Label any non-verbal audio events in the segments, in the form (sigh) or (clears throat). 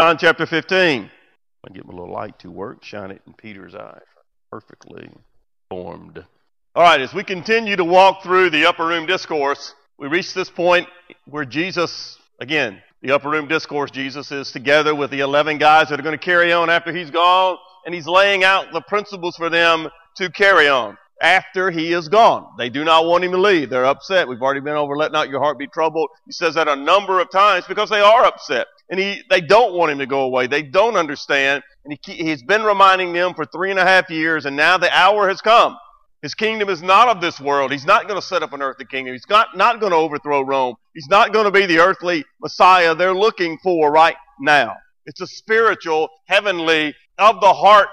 John chapter 15. I get my little light to work, shine it in Peter's eye. Perfectly formed. All right, as we continue to walk through the upper room discourse, we reach this point where Jesus, again, the upper room discourse, Jesus is together with the 11 guys that are going to carry on after he's gone, and he's laying out the principles for them to carry on after he is gone. They do not want him to leave. They're upset. We've already been over, let not your heart be troubled. He says that a number of times because they are upset. And he, they don't want him to go away. They don't understand. And he, he's been reminding them for three and a half years, and now the hour has come. His kingdom is not of this world. He's not going to set up an earthly kingdom. He's not, not going to overthrow Rome. He's not going to be the earthly Messiah they're looking for right now. It's a spiritual, heavenly, of the heart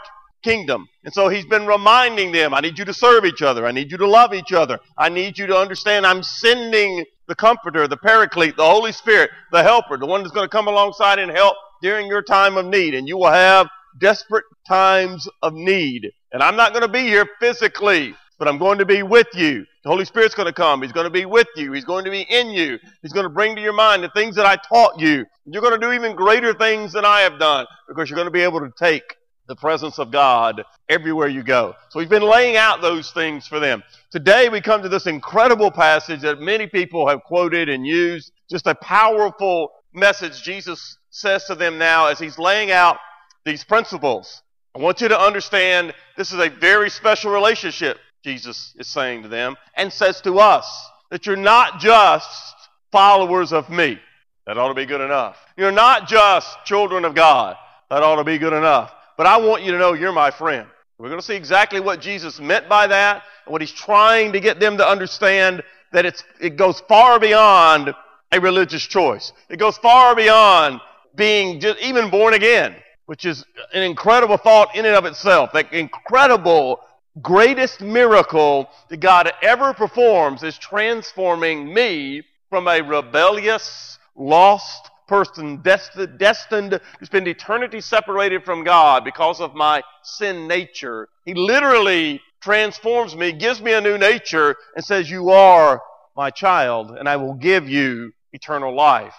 kingdom. And so he's been reminding them, I need you to serve each other. I need you to love each other. I need you to understand I'm sending the comforter, the paraclete, the Holy Spirit, the helper, the one that's going to come alongside and help during your time of need. And you will have desperate times of need. And I'm not going to be here physically, but I'm going to be with you. The Holy Spirit's going to come. He's going to be with you. He's going to be in you. He's going to bring to your mind the things that I taught you. You're going to do even greater things than I have done because you're going to be able to take the presence of God everywhere you go. So we've been laying out those things for them. Today we come to this incredible passage that many people have quoted and used. Just a powerful message Jesus says to them now as he's laying out these principles. I want you to understand this is a very special relationship, Jesus is saying to them, and says to us that you're not just followers of me. That ought to be good enough. You're not just children of God. That ought to be good enough. But I want you to know you're my friend. We're going to see exactly what Jesus meant by that and what he's trying to get them to understand that it's, it goes far beyond a religious choice. It goes far beyond being just even born again, which is an incredible thought in and of itself. That incredible, greatest miracle that God ever performs is transforming me from a rebellious, lost, person destined, destined to spend eternity separated from God because of my sin nature. He literally transforms me, gives me a new nature, and says, You are my child, and I will give you eternal life.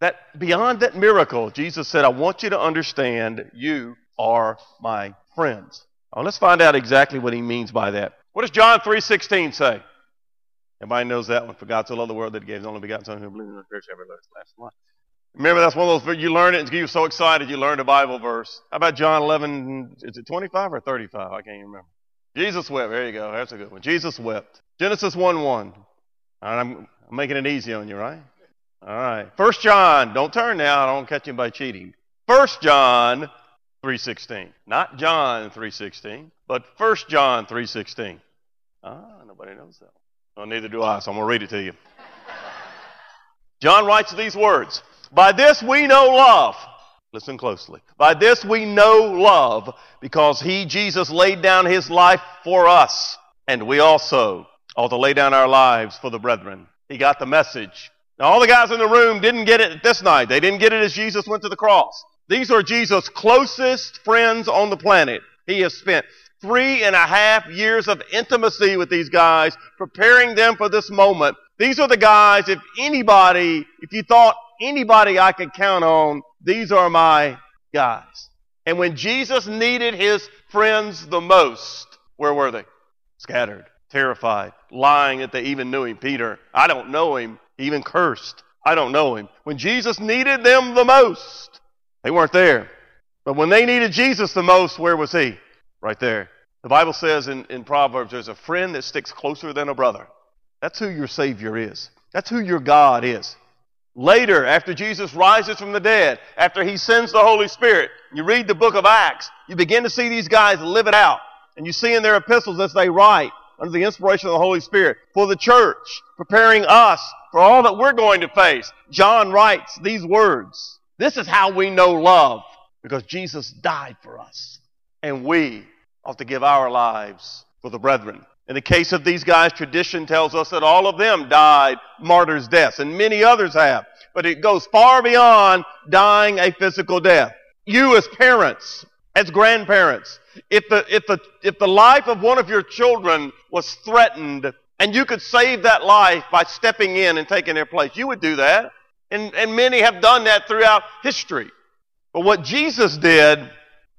That beyond that miracle, Jesus said, I want you to understand you are my friends. Let's find out exactly what he means by that. What does John 3.16 say? Everybody knows that one. For God so loved the world that he gave his only begotten Son who believes in the church every last life. Remember, that's one of those, you learn it and you so excited you learned a Bible verse. How about John 11, is it 25 or 35? I can't even remember. Jesus wept. There you go. That's a good one. Jesus wept. Genesis 1 1. I'm, I'm making it easy on you, right? All right. First John. Don't turn now. I don't catch you by cheating. First John 3.16. Not John 3.16, but First John 3.16. Ah, nobody knows that. Well, neither do I, so I'm going to read it to you. John writes these words. By this we know love. Listen closely. By this we know love because he, Jesus, laid down his life for us. And we also ought to lay down our lives for the brethren. He got the message. Now, all the guys in the room didn't get it this night. They didn't get it as Jesus went to the cross. These are Jesus' closest friends on the planet. He has spent three and a half years of intimacy with these guys, preparing them for this moment. These are the guys, if anybody, if you thought anybody I could count on, these are my guys. And when Jesus needed his friends the most, where were they? Scattered, terrified, lying that they even knew him. Peter, I don't know him. He even cursed. I don't know him. When Jesus needed them the most, they weren't there. But when they needed Jesus the most, where was he? Right there. The Bible says in, in Proverbs, there's a friend that sticks closer than a brother. That's who your Savior is. That's who your God is. Later, after Jesus rises from the dead, after he sends the Holy Spirit, you read the book of Acts, you begin to see these guys live it out. And you see in their epistles as they write, under the inspiration of the Holy Spirit, for the church, preparing us for all that we're going to face. John writes these words. This is how we know love, because Jesus died for us. And we ought to give our lives for the brethren. In the case of these guys, tradition tells us that all of them died martyrs' deaths, and many others have. But it goes far beyond dying a physical death. You as parents, as grandparents, if the, if the, if the life of one of your children was threatened and you could save that life by stepping in and taking their place, you would do that. And, and many have done that throughout history. But what Jesus did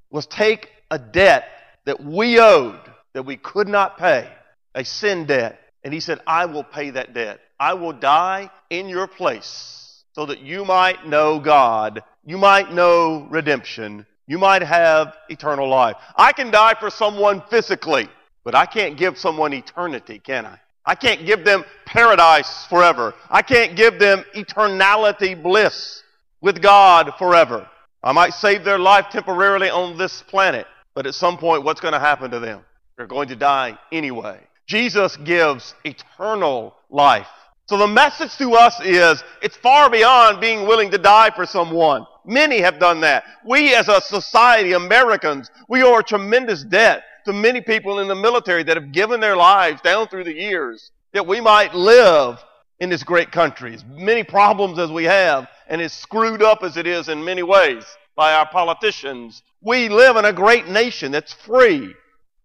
was take a debt that we owed, that we could not pay, a sin debt, and he said, I will pay that debt. I will die in your place so that you might know God, you might know redemption, you might have eternal life. I can die for someone physically, but I can't give someone eternity, can I? I can't give them paradise forever. I can't give them eternality bliss with God forever. I might save their life temporarily on this planet, but at some point, what's going to happen to them? They're going to die anyway. Jesus gives eternal life. So the message to us is it's far beyond being willing to die for someone. Many have done that. We as a society, Americans, we owe a tremendous debt to many people in the military that have given their lives down through the years that we might live in this great country. As many problems as we have, and as screwed up as it is in many ways by our politicians, we live in a great nation that's free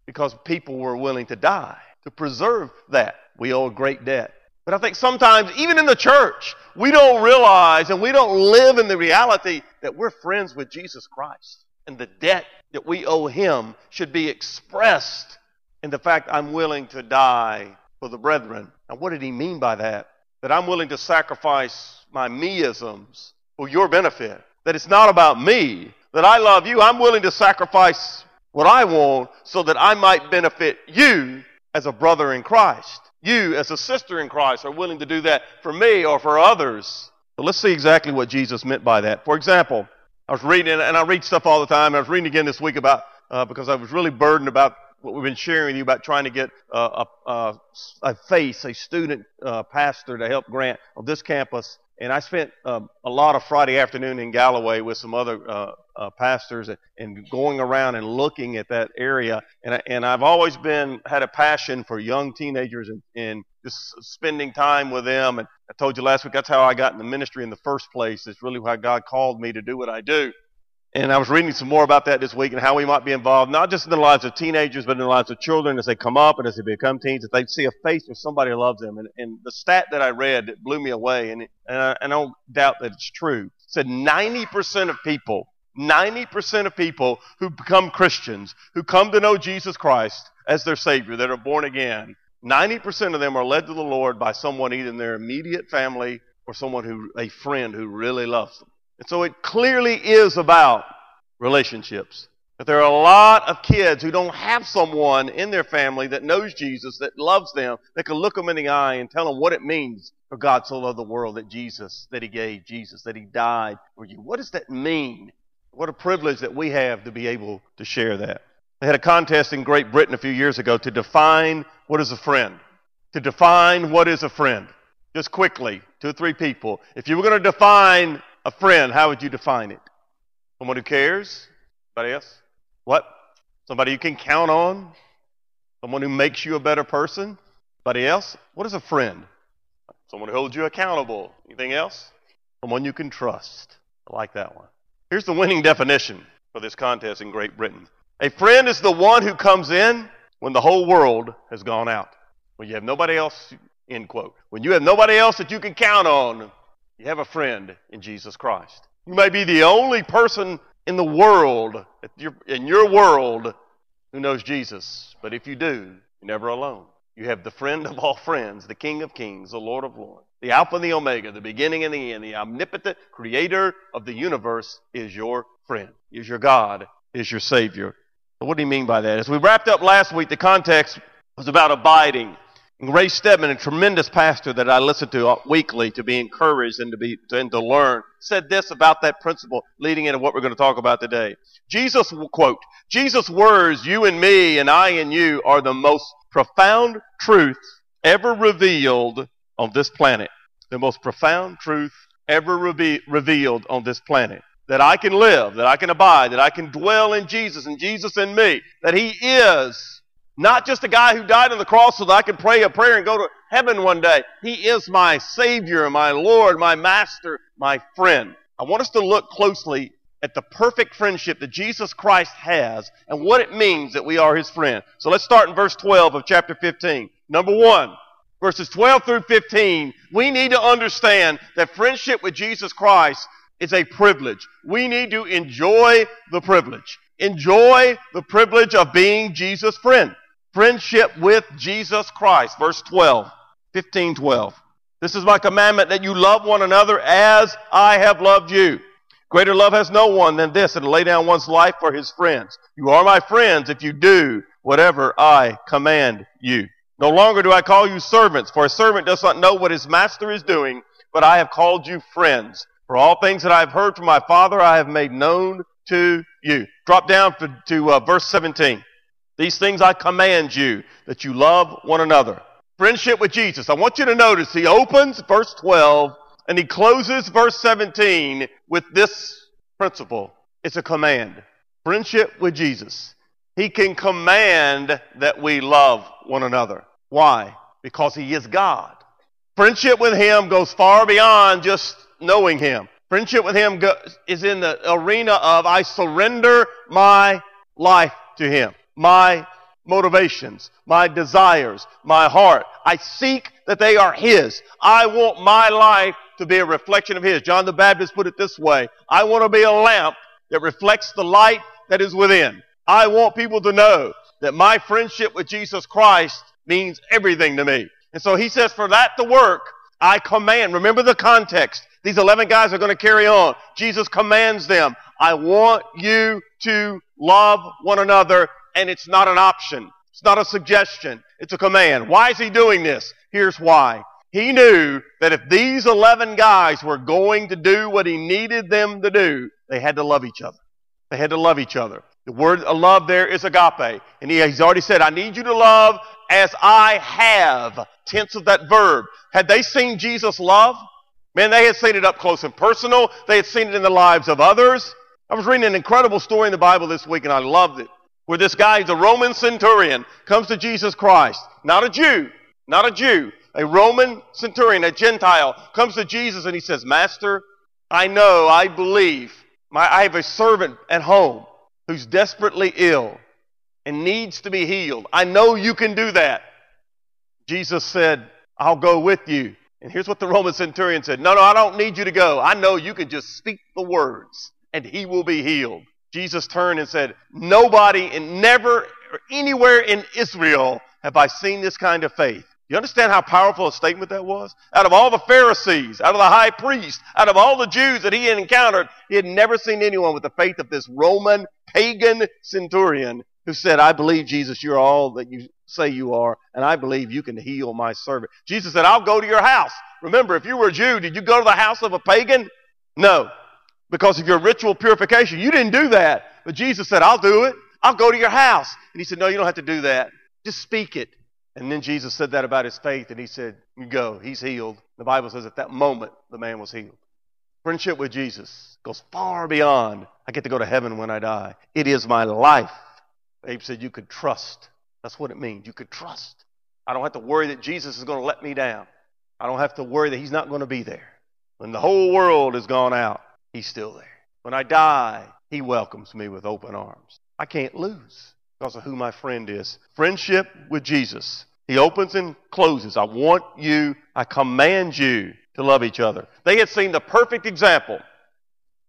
because people were willing to die to preserve that. We owe a great debt. But I think sometimes, even in the church, we don't realize and we don't live in the reality that we're friends with Jesus Christ. And the debt that we owe him should be expressed in the fact I'm willing to die for the brethren. Now, what did he mean by that? That I'm willing to sacrifice my meisms for your benefit. That it's not about me. That I love you. I'm willing to sacrifice what I want so that I might benefit you as a brother in Christ. You, as a sister in Christ, are willing to do that for me or for others. So let's see exactly what Jesus meant by that. For example, I was reading, and I read stuff all the time. I was reading again this week about, uh, because I was really burdened about what we've been sharing with you about trying to get uh, a, a, face, a student uh, pastor to help Grant on this campus. And I spent um, a lot of Friday afternoon in Galloway with some other uh, uh, pastors and, going around and looking at that area. And, I, and I've always been had a passion for young teenagers and, and just spending time with them. And I told you last week that's how I got in the ministry in the first place. It's really why God called me to do what I do. And I was reading some more about that this week and how we might be involved, not just in the lives of teenagers, but in the lives of children as they come up and as they become teens, that they see a face of somebody who loves them. And, and the stat that I read that blew me away, and, and I, I don't doubt that it's true, said 90% of people, 90% of people who become Christians, who come to know Jesus Christ as their Savior, that are born again, 90% of them are led to the Lord by someone either in their immediate family or someone who, a friend who really loves them. And so it clearly is about relationships. That there are a lot of kids who don't have someone in their family that knows Jesus, that loves them, that can look them in the eye and tell them what it means for God so loved the world that Jesus, that He gave Jesus, that He died for you. What does that mean? What a privilege that we have to be able to share that. They had a contest in Great Britain a few years ago to define what is a friend. To define what is a friend. Just quickly, two or three people. If you were going to define a friend, how would you define it? Someone who cares? Somebody else? What? Somebody you can count on? Someone who makes you a better person? Somebody else? What is a friend? Someone who holds you accountable. Anything else? Someone you can trust. I like that one. Here's the winning definition for this contest in Great Britain. A friend is the one who comes in when the whole world has gone out. When you have nobody else, end quote. When you have nobody else that you can count on, you have a friend in Jesus Christ. You may be the only person in the world, in your world, who knows Jesus. But if you do, you're never alone. You have the friend of all (laughs) friends, the King of kings, the Lord of lords, the Alpha and the Omega, the beginning and the end, the omnipotent creator of the universe is your friend, is your God, is your Savior. What do you mean by that? As we wrapped up last week, the context was about abiding. Ray Stedman, a tremendous pastor that I listen to weekly to be encouraged and to be and to learn, said this about that principle leading into what we're going to talk about today. Jesus quote, Jesus' words, you and me and I and you are the most profound truth ever revealed on this planet. The most profound truth ever reve- revealed on this planet that I can live, that I can abide, that I can dwell in Jesus and Jesus in me, that He is not just a guy who died on the cross so that I can pray a prayer and go to heaven one day. He is my Savior, my Lord, my Master, my friend. I want us to look closely at the perfect friendship that Jesus Christ has and what it means that we are His friend. So let's start in verse 12 of chapter 15. Number one, verses 12 through 15, we need to understand that friendship with Jesus Christ is a privilege. We need to enjoy the privilege. Enjoy the privilege of being Jesus' friend. Friendship with Jesus Christ. Verse 12, 15, 12. This is my commandment that you love one another as I have loved you. Greater love has no one than this, and to lay down one's life for his friends. You are my friends if you do whatever I command you. No longer do I call you servants, for a servant does not know what his master is doing, but I have called you friends. For all things that I have heard from my Father, I have made known to you. Drop down to, to uh, verse 17. These things I command you, that you love one another. Friendship with Jesus. I want you to notice he opens verse 12 and he closes verse 17 with this principle. It's a command. Friendship with Jesus. He can command that we love one another. Why? Because he is God. Friendship with him goes far beyond just knowing him. Friendship with him is in the arena of I surrender my life to him, my motivations, my desires, my heart. I seek that they are his. I want my life to be a reflection of His. John the Baptist put it this way I want to be a lamp that reflects the light that is within. I want people to know that my friendship with Jesus Christ means everything to me. And so he says, for that to work, I command. Remember the context. These 11 guys are going to carry on. Jesus commands them, I want you to love one another, and it's not an option. It's not a suggestion. It's a command. Why is he doing this? Here's why. He knew that if these 11 guys were going to do what he needed them to do, they had to love each other. They had to love each other. The word love there is agape. And he, he's already said, I need you to love as I have. Tense of that verb. Had they seen Jesus love? Man, they had seen it up close and personal. They had seen it in the lives of others. I was reading an incredible story in the Bible this week and I loved it. Where this guy, a Roman centurion, comes to Jesus Christ. Not a Jew. Not a Jew a Roman centurion, a Gentile, comes to Jesus and he says, Master, I know, I believe, my, I have a servant at home who's desperately ill and needs to be healed. I know you can do that. Jesus said, I'll go with you. And here's what the Roman centurion said No, no, I don't need you to go. I know you can just speak the words and he will be healed. Jesus turned and said, Nobody and never anywhere in Israel have I seen this kind of faith. You understand how powerful a statement that was? Out of all the Pharisees, out of the high priest, out of all the Jews that he had encountered, he had never seen anyone with the faith of this Roman pagan centurion who said, I believe, Jesus, you're all that you say you are, and I believe you can heal my servant. Jesus said, I'll go to your house. Remember, if you were a Jew, did you go to the house of a pagan? No, because of your ritual purification. You didn't do that. But Jesus said, I'll do it. I'll go to your house. And he said, No, you don't have to do that. Just speak it. And then Jesus said that about his faith, and he said, You go, he's healed. The Bible says at that moment the man was healed. Friendship with Jesus goes far beyond, I get to go to heaven when I die. It is my life. Abe said, You could trust. That's what it means. You could trust. I don't have to worry that Jesus is going to let me down. I don't have to worry that he's not going to be there. When the whole world has gone out, he's still there. When I die, he welcomes me with open arms. I can't lose because of who my friend is. Friendship with Jesus. He opens and closes. I want you, I command you to love each other. They had seen the perfect example.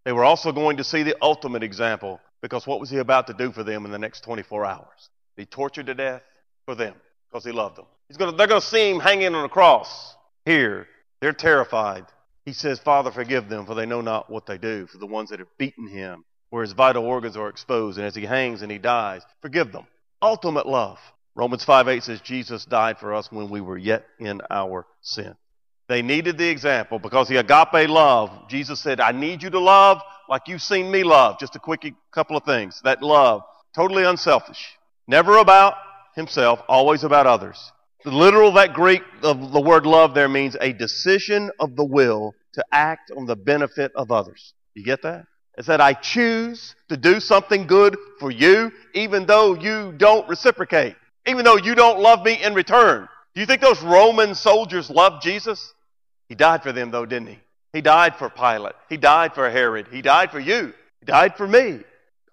They were also going to see the ultimate example because what was he about to do for them in the next 24 hours? Be tortured to death for them because he loved them. He's gonna, they're going to see him hanging on a cross. Here, they're terrified. He says, Father, forgive them, for they know not what they do, for the ones that have beaten him where his vital organs are exposed, and as he hangs and he dies, forgive them. Ultimate love. Romans 5 8 says, Jesus died for us when we were yet in our sin. They needed the example because the agape love, Jesus said, I need you to love like you've seen me love. Just a quick couple of things. That love, totally unselfish. Never about himself, always about others. The literal, that Greek of the word love there means a decision of the will to act on the benefit of others. You get that? is that I choose to do something good for you, even though you don't reciprocate, even though you don't love me in return. Do you think those Roman soldiers loved Jesus? He died for them, though, didn't he? He died for Pilate. He died for Herod. He died for you. He died for me.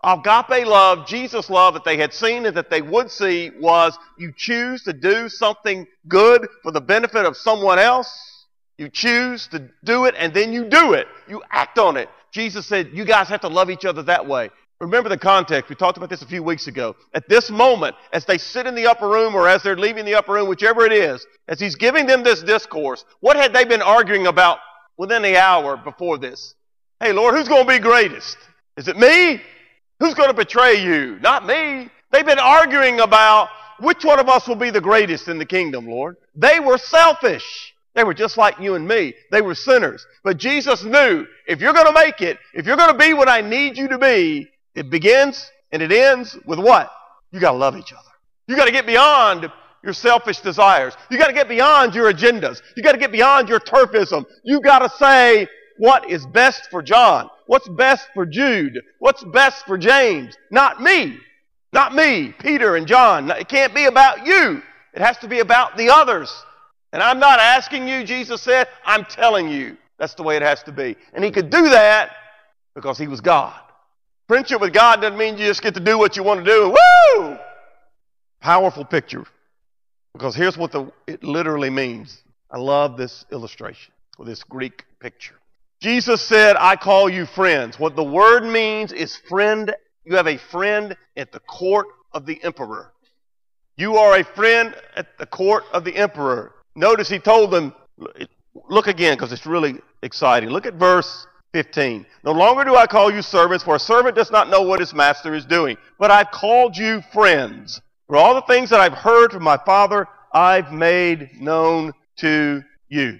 Agape love, Jesus' love that they had seen and that they would see was you choose to do something good for the benefit of someone else. You choose to do it and then you do it. You act on it. Jesus said, You guys have to love each other that way. Remember the context. We talked about this a few weeks ago. At this moment, as they sit in the upper room or as they're leaving the upper room, whichever it is, as he's giving them this discourse, what had they been arguing about within the hour before this? Hey, Lord, who's going to be greatest? Is it me? Who's going to betray you? Not me. They've been arguing about which one of us will be the greatest in the kingdom, Lord. They were selfish. They were just like you and me. They were sinners. But Jesus knew if you're going to make it, if you're going to be what I need you to be, it begins and it ends with what? You got to love each other. You got to get beyond your selfish desires. You got to get beyond your agendas. You got to get beyond your turfism. You got to say what is best for John. What's best for Jude? What's best for James? Not me. Not me, Peter and John. It can't be about you. It has to be about the others. And I'm not asking you, Jesus said, I'm telling you. That's the way it has to be. And he could do that because he was God. Friendship with God doesn't mean you just get to do what you want to do. Woo! Powerful picture. Because here's what the, it literally means. I love this illustration or this Greek picture. Jesus said, I call you friends. What the word means is friend. You have a friend at the court of the emperor. You are a friend at the court of the emperor. Notice he told them, look again because it's really exciting. Look at verse 15. No longer do I call you servants, for a servant does not know what his master is doing. But I've called you friends. For all the things that I've heard from my Father, I've made known to you.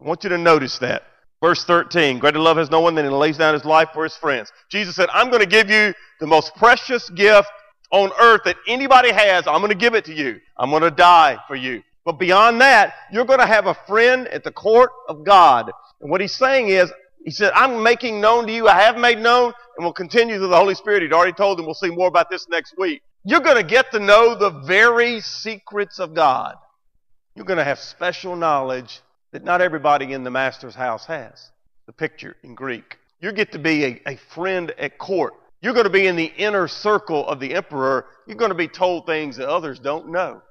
I want you to notice that. Verse 13, greater love has no one than he lays down his life for his friends. Jesus said, I'm going to give you the most precious gift on earth that anybody has. I'm going to give it to you. I'm going to die for you. But beyond that, you're going to have a friend at the court of God. And what he's saying is, he said, I'm making known to you, I have made known, and will continue through the Holy Spirit. He'd already told them we'll see more about this next week. You're going to get to know the very secrets of God. You're going to have special knowledge that not everybody in the master's house has. The picture in Greek. You get to be a, a friend at court. You're going to be in the inner circle of the emperor. You're going to be told things that others don't know.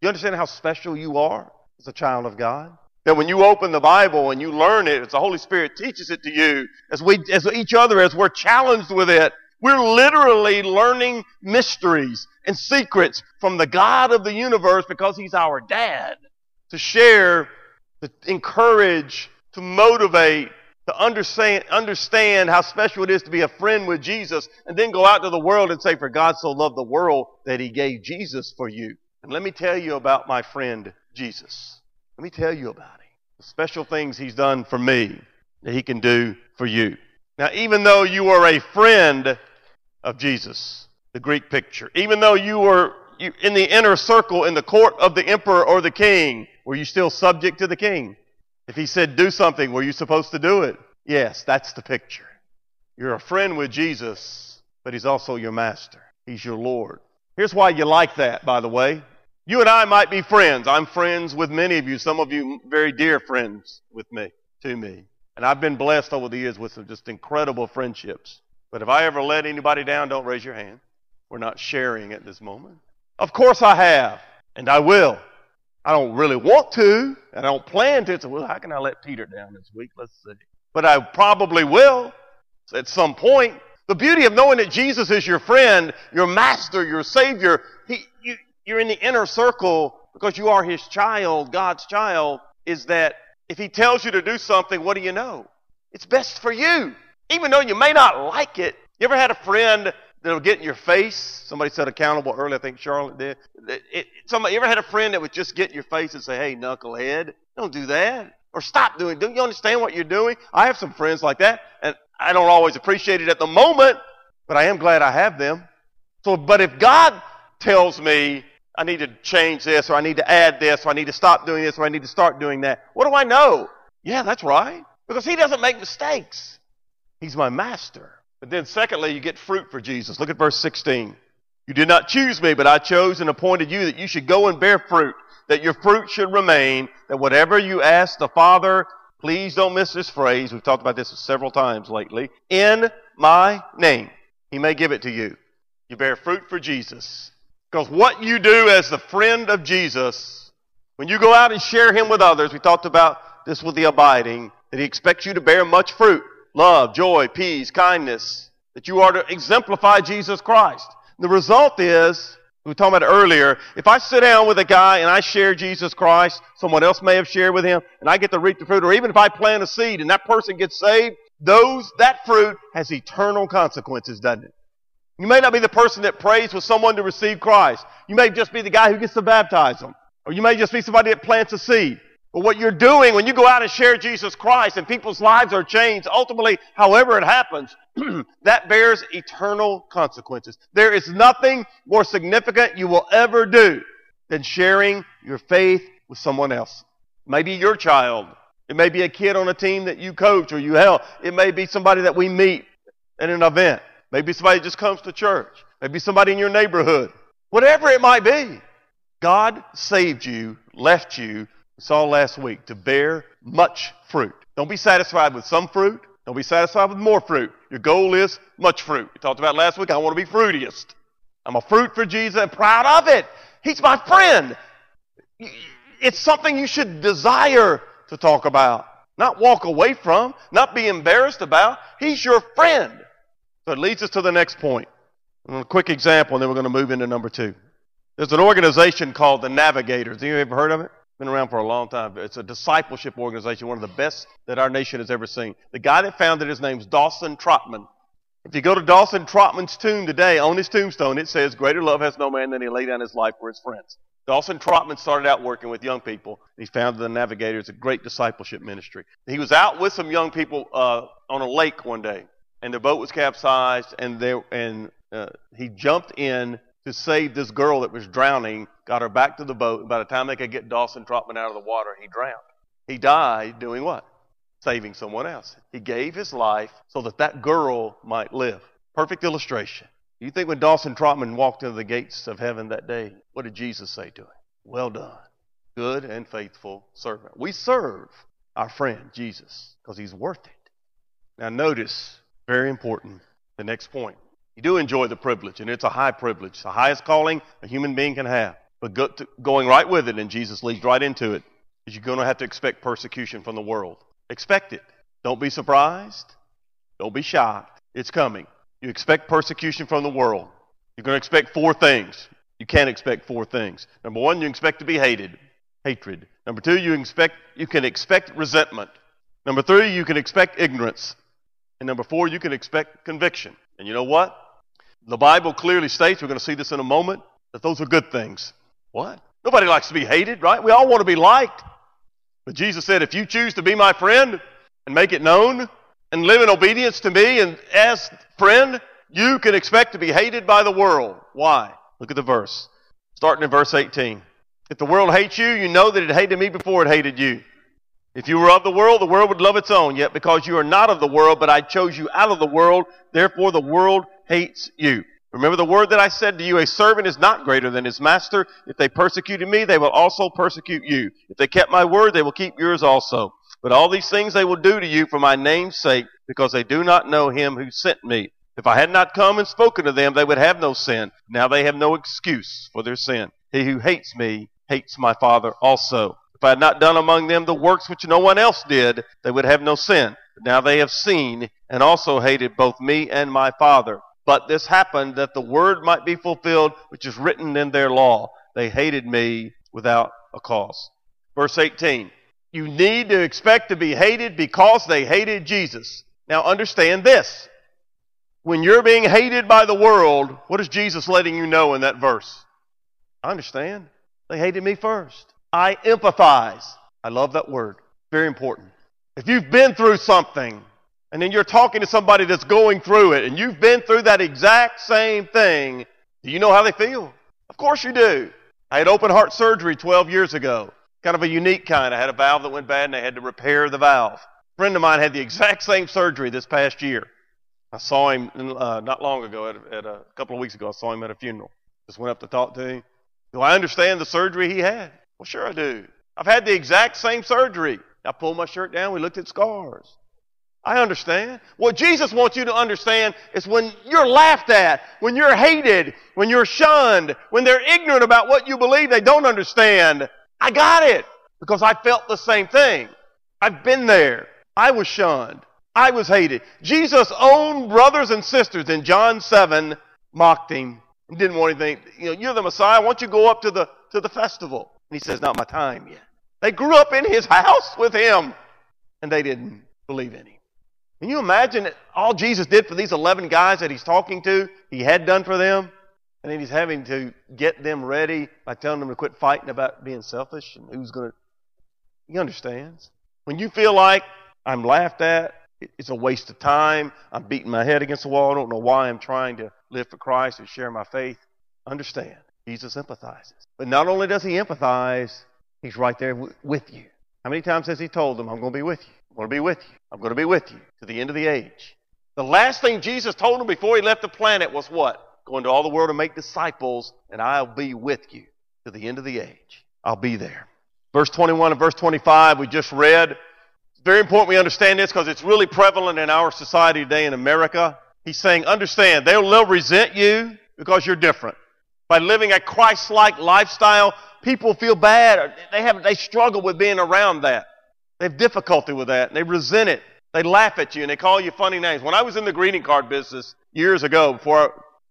You understand how special you are as a child of God? That when you open the Bible and you learn it, as the Holy Spirit teaches it to you, as we, as each other, as we're challenged with it, we're literally learning mysteries and secrets from the God of the universe because He's our dad to share, to encourage, to motivate, to understand, understand how special it is to be a friend with Jesus and then go out to the world and say, For God so loved the world that He gave Jesus for you. And let me tell you about my friend Jesus. Let me tell you about him. The special things he's done for me that he can do for you. Now, even though you are a friend of Jesus, the Greek picture, even though you were in the inner circle in the court of the emperor or the king, were you still subject to the king? If he said do something, were you supposed to do it? Yes, that's the picture. You're a friend with Jesus, but he's also your master. He's your Lord. Here's why you like that, by the way. You and I might be friends. I'm friends with many of you, some of you very dear friends with me, to me. And I've been blessed over the years with some just incredible friendships. But if I ever let anybody down, don't raise your hand. We're not sharing at this moment. Of course I have, and I will. I don't really want to, and I don't plan to. So, well, how can I let Peter down this week? Let's see. But I probably will at some point. The beauty of knowing that Jesus is your friend, your master, your savior, he, you, you're in the inner circle because you are his child, God's child, is that if he tells you to do something, what do you know? It's best for you. Even though you may not like it. You ever had a friend that'll get in your face? Somebody said accountable earlier, I think Charlotte did. It, it, somebody, you ever had a friend that would just get in your face and say, hey, knucklehead, don't do that. Or stop doing. Don't you understand what you're doing? I have some friends like that, and I don't always appreciate it at the moment, but I am glad I have them. So, but if God tells me I need to change this, or I need to add this, or I need to stop doing this, or I need to start doing that. What do I know? Yeah, that's right. Because he doesn't make mistakes. He's my master. But then, secondly, you get fruit for Jesus. Look at verse 16. You did not choose me, but I chose and appointed you that you should go and bear fruit, that your fruit should remain, that whatever you ask the Father, please don't miss this phrase. We've talked about this several times lately. In my name, he may give it to you. You bear fruit for Jesus. Because what you do as the friend of Jesus, when you go out and share him with others, we talked about this with the abiding, that he expects you to bear much fruit. Love, joy, peace, kindness, that you are to exemplify Jesus Christ. The result is, we were talking about earlier, if I sit down with a guy and I share Jesus Christ, someone else may have shared with him, and I get to reap the fruit, or even if I plant a seed and that person gets saved, those, that fruit has eternal consequences, doesn't it? You may not be the person that prays for someone to receive Christ. You may just be the guy who gets to baptize them. Or you may just be somebody that plants a seed. But what you're doing when you go out and share Jesus Christ and people's lives are changed, ultimately, however it happens, (clears throat) that bears eternal consequences. There is nothing more significant you will ever do than sharing your faith with someone else. Maybe your child. It may be a kid on a team that you coach or you help. It may be somebody that we meet at an event. Maybe somebody just comes to church. Maybe somebody in your neighborhood. Whatever it might be. God saved you, left you we saw last week, to bear much fruit. Don't be satisfied with some fruit. Don't be satisfied with more fruit. Your goal is much fruit. We talked about last week, I want to be fruitiest. I'm a fruit for Jesus and proud of it. He's my friend. It's something you should desire to talk about, not walk away from, not be embarrassed about. He's your friend. So it leads us to the next point. A quick example, and then we're going to move into number two. There's an organization called the Navigators. Have you ever heard of it? Been around for a long time. It's a discipleship organization, one of the best that our nation has ever seen. The guy that founded it, his name's Dawson Trotman. If you go to Dawson Trotman's tomb today, on his tombstone, it says, Greater love has no man than he laid down his life for his friends. Dawson Trotman started out working with young people. He founded the Navigators, a great discipleship ministry. He was out with some young people uh, on a lake one day, and their boat was capsized, and, they, and uh, he jumped in to save this girl that was drowning, got her back to the boat, by the time they could get Dawson Trotman out of the water, he drowned. He died doing what? Saving someone else. He gave his life so that that girl might live. Perfect illustration. You think when Dawson Trotman walked into the gates of heaven that day, what did Jesus say to him? Well done, good and faithful servant. We serve our friend Jesus because he's worth it. Now, notice, very important, the next point. You do enjoy the privilege, and it's a high privilege, the highest calling a human being can have. But go to, going right with it, and Jesus leads right into it, is you're going to have to expect persecution from the world. Expect it. Don't be surprised. Don't be shocked. It's coming. You expect persecution from the world. You're going to expect four things. You can't expect four things. Number one, you expect to be hated, hatred. Number two, you expect you can expect resentment. Number three, you can expect ignorance. And number four, you can expect conviction. And you know what? The Bible clearly states, we're going to see this in a moment, that those are good things. What? Nobody likes to be hated, right? We all want to be liked. But Jesus said, if you choose to be my friend and make it known and live in obedience to me and as friend, you can expect to be hated by the world. Why? Look at the verse. Starting in verse 18. If the world hates you, you know that it hated me before it hated you. If you were of the world, the world would love its own. Yet because you are not of the world, but I chose you out of the world, therefore the world hates you. Remember the word that I said to you, a servant is not greater than his master. If they persecuted me, they will also persecute you. If they kept my word, they will keep yours also. But all these things they will do to you for my name's sake, because they do not know him who sent me. If I had not come and spoken to them, they would have no sin. Now they have no excuse for their sin. He who hates me hates my Father also. If I had not done among them the works which no one else did, they would have no sin. But now they have seen and also hated both me and my Father. But this happened that the word might be fulfilled, which is written in their law. They hated me without a cause. Verse 18. You need to expect to be hated because they hated Jesus. Now understand this. When you're being hated by the world, what is Jesus letting you know in that verse? I understand. They hated me first. I empathize. I love that word. Very important. If you've been through something, and then you're talking to somebody that's going through it, and you've been through that exact same thing, do you know how they feel? Of course you do. I had open heart surgery 12 years ago. Kind of a unique kind. I had a valve that went bad and they had to repair the valve. A friend of mine had the exact same surgery this past year. I saw him uh, not long ago, at, at, a couple of weeks ago. I saw him at a funeral. Just went up to talk to him. Do I understand the surgery he had? Well, sure I do. I've had the exact same surgery. I pulled my shirt down. We looked at scars. I understand. What Jesus wants you to understand is when you're laughed at, when you're hated, when you're shunned, when they're ignorant about what you believe, they don't understand. I got it because I felt the same thing. I've been there. I was shunned. I was hated. Jesus' own brothers and sisters in John 7 mocked him and didn't want anything. You know, you're the Messiah. Why don't you go up to the, to the festival? And he says, not my time yet. They grew up in his (laughs) house with him and they didn't believe in him. Can you imagine all Jesus did for these 11 guys that he's talking to, he had done for them? And then he's having to get them ready by telling them to quit fighting about being selfish and who's going to. He understands. When you feel like I'm laughed at, it's a waste of time, I'm beating my head against the wall, I don't know why I'm trying to live for Christ and share my faith, understand. Jesus empathizes. But not only does he empathize, he's right there w- with you. How many times has he told them, I'm going to be with you? I'm going to be with you. I'm going to be with you to the end of the age. The last thing Jesus told them before he left the planet was what? Go into all the world and make disciples, and I'll be with you to the end of the age. I'll be there. Verse 21 and verse 25 we just read. It's very important we understand this because it's really prevalent in our society today in America. He's saying, understand, they'll, they'll resent you because you're different. By living a Christ-like lifestyle, people feel bad. They have, they struggle with being around that. They have difficulty with that, and they resent it. They laugh at you, and they call you funny names. When I was in the greeting card business years ago, before I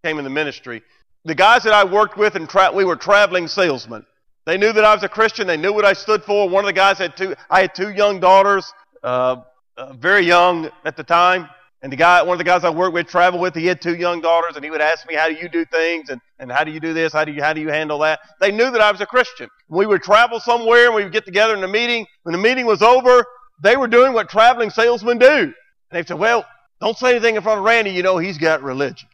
came in the ministry, the guys that I worked with and tra- we were traveling salesmen. They knew that I was a Christian. They knew what I stood for. One of the guys had two. I had two young daughters, uh, uh, very young at the time. And the guy, one of the guys I worked with, traveled with, he had two young daughters, and he would ask me, "How do you do things? And, and how do you do this? How do you how do you handle that?" They knew that I was a Christian. We would travel somewhere, and we would get together in a meeting. When the meeting was over, they were doing what traveling salesmen do. And they said, "Well, don't say anything in front of Randy. You know he's got religion."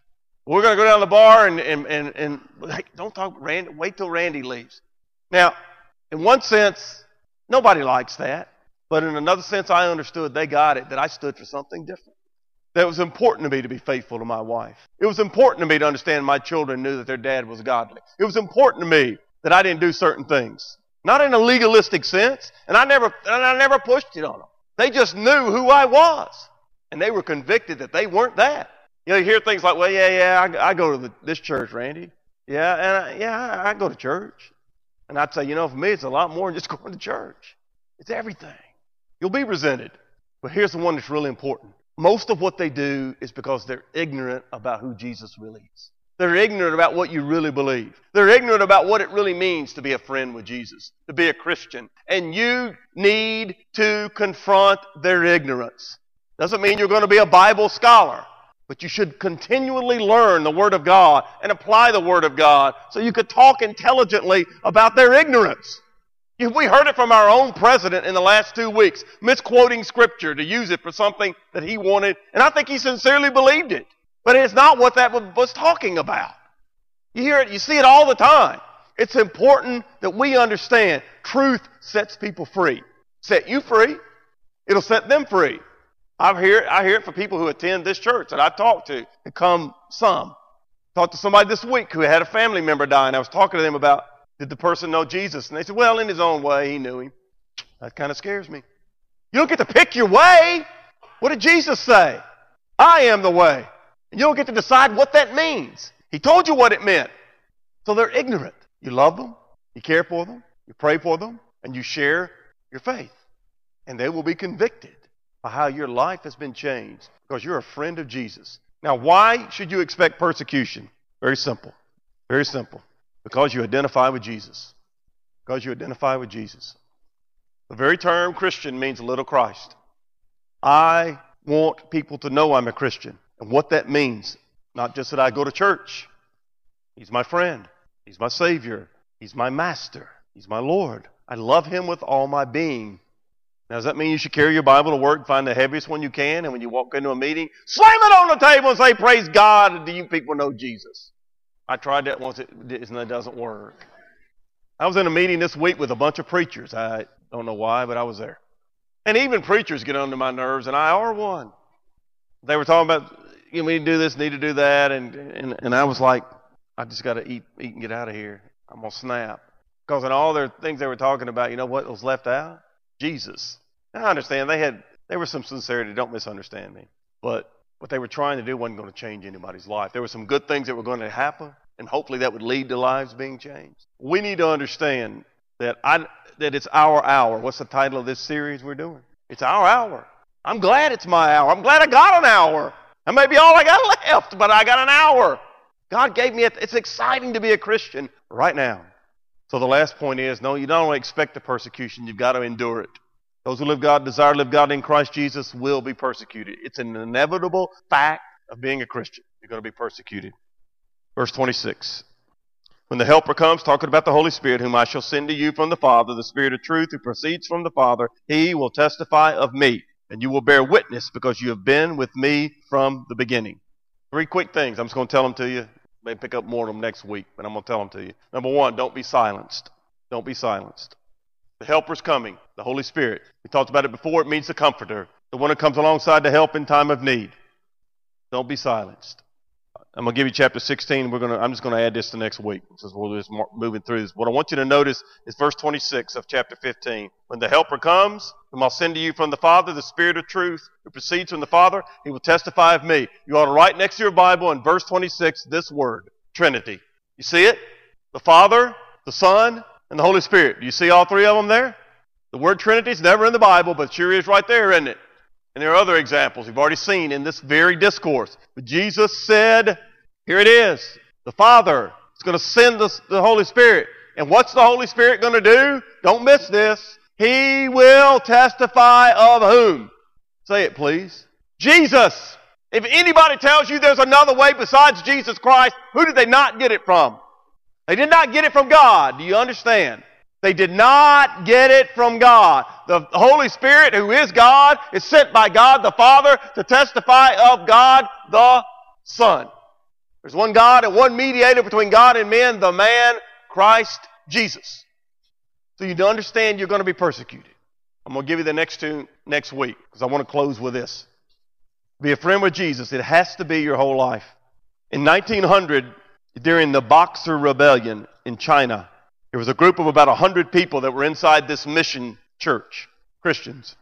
We're going to go down to the bar and, and, and, and hey, don't talk, Randy, wait till Randy leaves. Now, in one sense, nobody likes that. But in another sense, I understood they got it, that I stood for something different. That it was important to me to be faithful to my wife. It was important to me to understand my children knew that their dad was godly. It was important to me that I didn't do certain things. Not in a legalistic sense, and I never, and I never pushed it on them. They just knew who I was. And they were convicted that they weren't that. You know, you hear things like, well, yeah, yeah, I, I go to the, this church, Randy. Yeah, and I, yeah, I, I go to church. And I'd say, you know, for me, it's a lot more than just (laughs) going to church. It's everything. You'll be resented. But here's the one that's really important. Most of what they do is because they're ignorant about who Jesus really is. They're ignorant about what you really believe. They're ignorant about what it really means to be a friend with Jesus, to be a Christian. And you need to confront their ignorance. Doesn't mean you're going to be a Bible scholar. But you should continually learn the Word of God and apply the Word of God so you could talk intelligently about their ignorance. We heard it from our own president in the last two weeks, misquoting Scripture to use it for something that he wanted, and I think he sincerely believed it. But it's not what that was talking about. You hear it, you see it all the time. It's important that we understand truth sets people free. Set you free, it'll set them free. I hear, it, I hear it from people who attend this church that I talk to, and come some. Talked to somebody this week who had a family member die, and I was talking to them about did the person know Jesus? And they said, well, in his own way, he knew him. That kind of scares me. You don't get to pick your way. What did Jesus say? I am the way. And you don't get to decide what that means. He told you what it meant. So they're ignorant. You love them, you care for them, you pray for them, and you share your faith. And they will be convicted by how your life has been changed because you're a friend of Jesus. Now, why should you expect persecution? Very simple. Very simple. Because you identify with Jesus. Because you identify with Jesus. The very term Christian means little Christ. I want people to know I'm a Christian and what that means. Not just that I go to church. He's my friend. He's my Savior. He's my Master. He's my Lord. I love Him with all my being. Now, does that mean you should carry your Bible to work, find the heaviest one you can, and when you walk into a meeting, slam it on the table and say, Praise God, do you people know Jesus? I tried that once, it, it doesn't work. I was in a meeting this week with a bunch of preachers. I don't know why, but I was there. And even preachers get under my nerves, and I are one. They were talking about, you know, we need to do this, need to do that, and, and, and I was like, I just got to eat, eat and get out of here. I'm going to snap. Because in all their things they were talking about, you know what was left out? Jesus. I understand they had there was some sincerity. Don't misunderstand me. But what they were trying to do wasn't going to change anybody's life. There were some good things that were going to happen, and hopefully that would lead to lives being changed. We need to understand that I that it's our hour. What's the title of this series we're doing? It's our hour. I'm glad it's my hour. I'm glad I got an hour. That may be all I got (laughs) left, but I got an hour. God gave me it. It's exciting to be a Christian right now. So the last point is no, you don't only expect the persecution, you've got to endure it. Those who live God, desire to live God in Christ Jesus will be persecuted. It's an inevitable fact of being a Christian. You're going to be persecuted. Verse 26. When the Helper comes, talking about the Holy Spirit, whom I shall send to you from the Father, the Spirit of truth who proceeds from the Father, he will testify of me, and you will bear witness because you have been with me from the beginning. Three quick things. I'm just going to tell them to you. Maybe pick up more of them next week, but I'm going to tell them to you. Number one, don't be silenced. Don't be silenced. The Helper's coming, the Holy Spirit. We talked about it before. It means the Comforter, the one who comes alongside to help in time of need. Don't be silenced. I'm going to give you chapter 16. We're going to, I'm just going to add this to next week since we're just moving through this. What I want you to notice is verse 26 of chapter 15. When the Helper comes, whom I'll send to you from the Father, the Spirit of truth who proceeds from the Father, he will testify of me. You ought to write next to your Bible in verse 26 this word, Trinity. You see it? The Father, the Son, and the Holy Spirit. Do you see all three of them there? The word Trinity is never in the Bible, but sure is right there, isn't it? And there are other examples we've already seen in this very discourse. But Jesus said, here it is. The Father is going to send the, the Holy Spirit. And what's the Holy Spirit going to do? Don't miss this. He will testify of whom? Say it, please. Jesus. If anybody tells you there's another way besides Jesus Christ, who did they not get it from? They did not get it from God. Do you understand? They did not get it from God. The Holy Spirit, who is God, is sent by God the Father to testify of God the Son. There's one God and one mediator between God and men, the man Christ Jesus. So you understand you're going to be persecuted. I'm going to give you the next two next week because I want to close with this. Be a friend with Jesus. It has to be your whole life. In 1900, during the Boxer Rebellion in China, there was a group of about 100 people that were inside this mission church, Christians.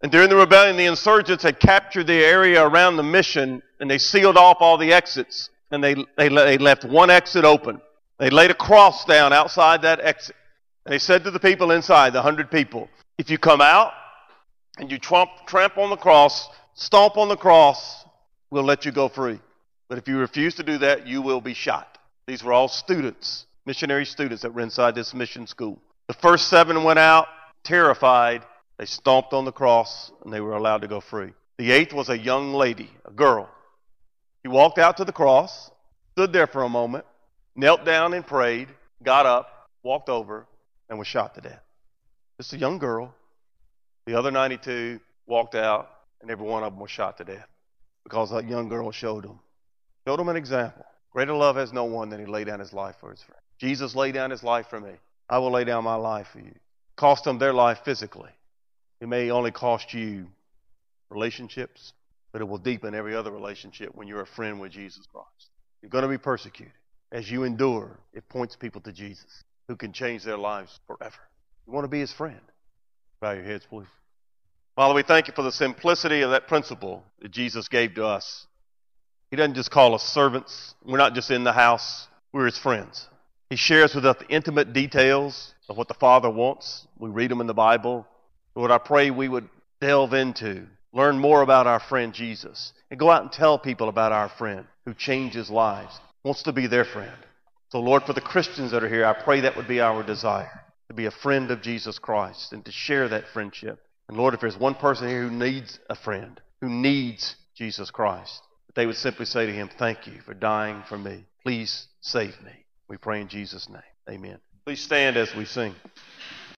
And during the rebellion, the insurgents had captured the area around the mission and they sealed off all the exits. And they, they, they left one exit open. They laid a cross down outside that exit. And they said to the people inside, the 100 people, if you come out and you trump, tramp on the cross, stomp on the cross, we'll let you go free. But if you refuse to do that, you will be shot. These were all students missionary students that were inside this mission school. The first seven went out terrified. They stomped on the cross and they were allowed to go free. The eighth was a young lady, a girl. She walked out to the cross, stood there for a moment, knelt down and prayed, got up, walked over, and was shot to death. Just a young girl. The other 92 walked out, and every one of them was shot to death because that young girl showed them. Showed them an example. Greater love has no one than he laid down his life for his friend. Jesus laid down his life for me. I will lay down my life for you. Cost them their life physically. It may only cost you relationships, but it will deepen every other relationship when you're a friend with Jesus Christ. You're going to be persecuted. As you endure, it points people to Jesus who can change their lives forever. You want to be his friend. Bow your heads, please. Father, we thank you for the simplicity of that principle that Jesus gave to us. He doesn't just call us servants. We're not just in the house. We're his friends. He shares with us the intimate details of what the Father wants. We read them in the Bible. Lord, I pray we would delve into, learn more about our friend Jesus, and go out and tell people about our friend who changes lives, wants to be their friend. So, Lord, for the Christians that are here, I pray that would be our desire to be a friend of Jesus Christ and to share that friendship. And Lord, if there's one person here who needs a friend, who needs Jesus Christ, they would simply say to him, Thank you for dying for me. Please save me. We pray in Jesus' name. Amen. Please stand as we sing.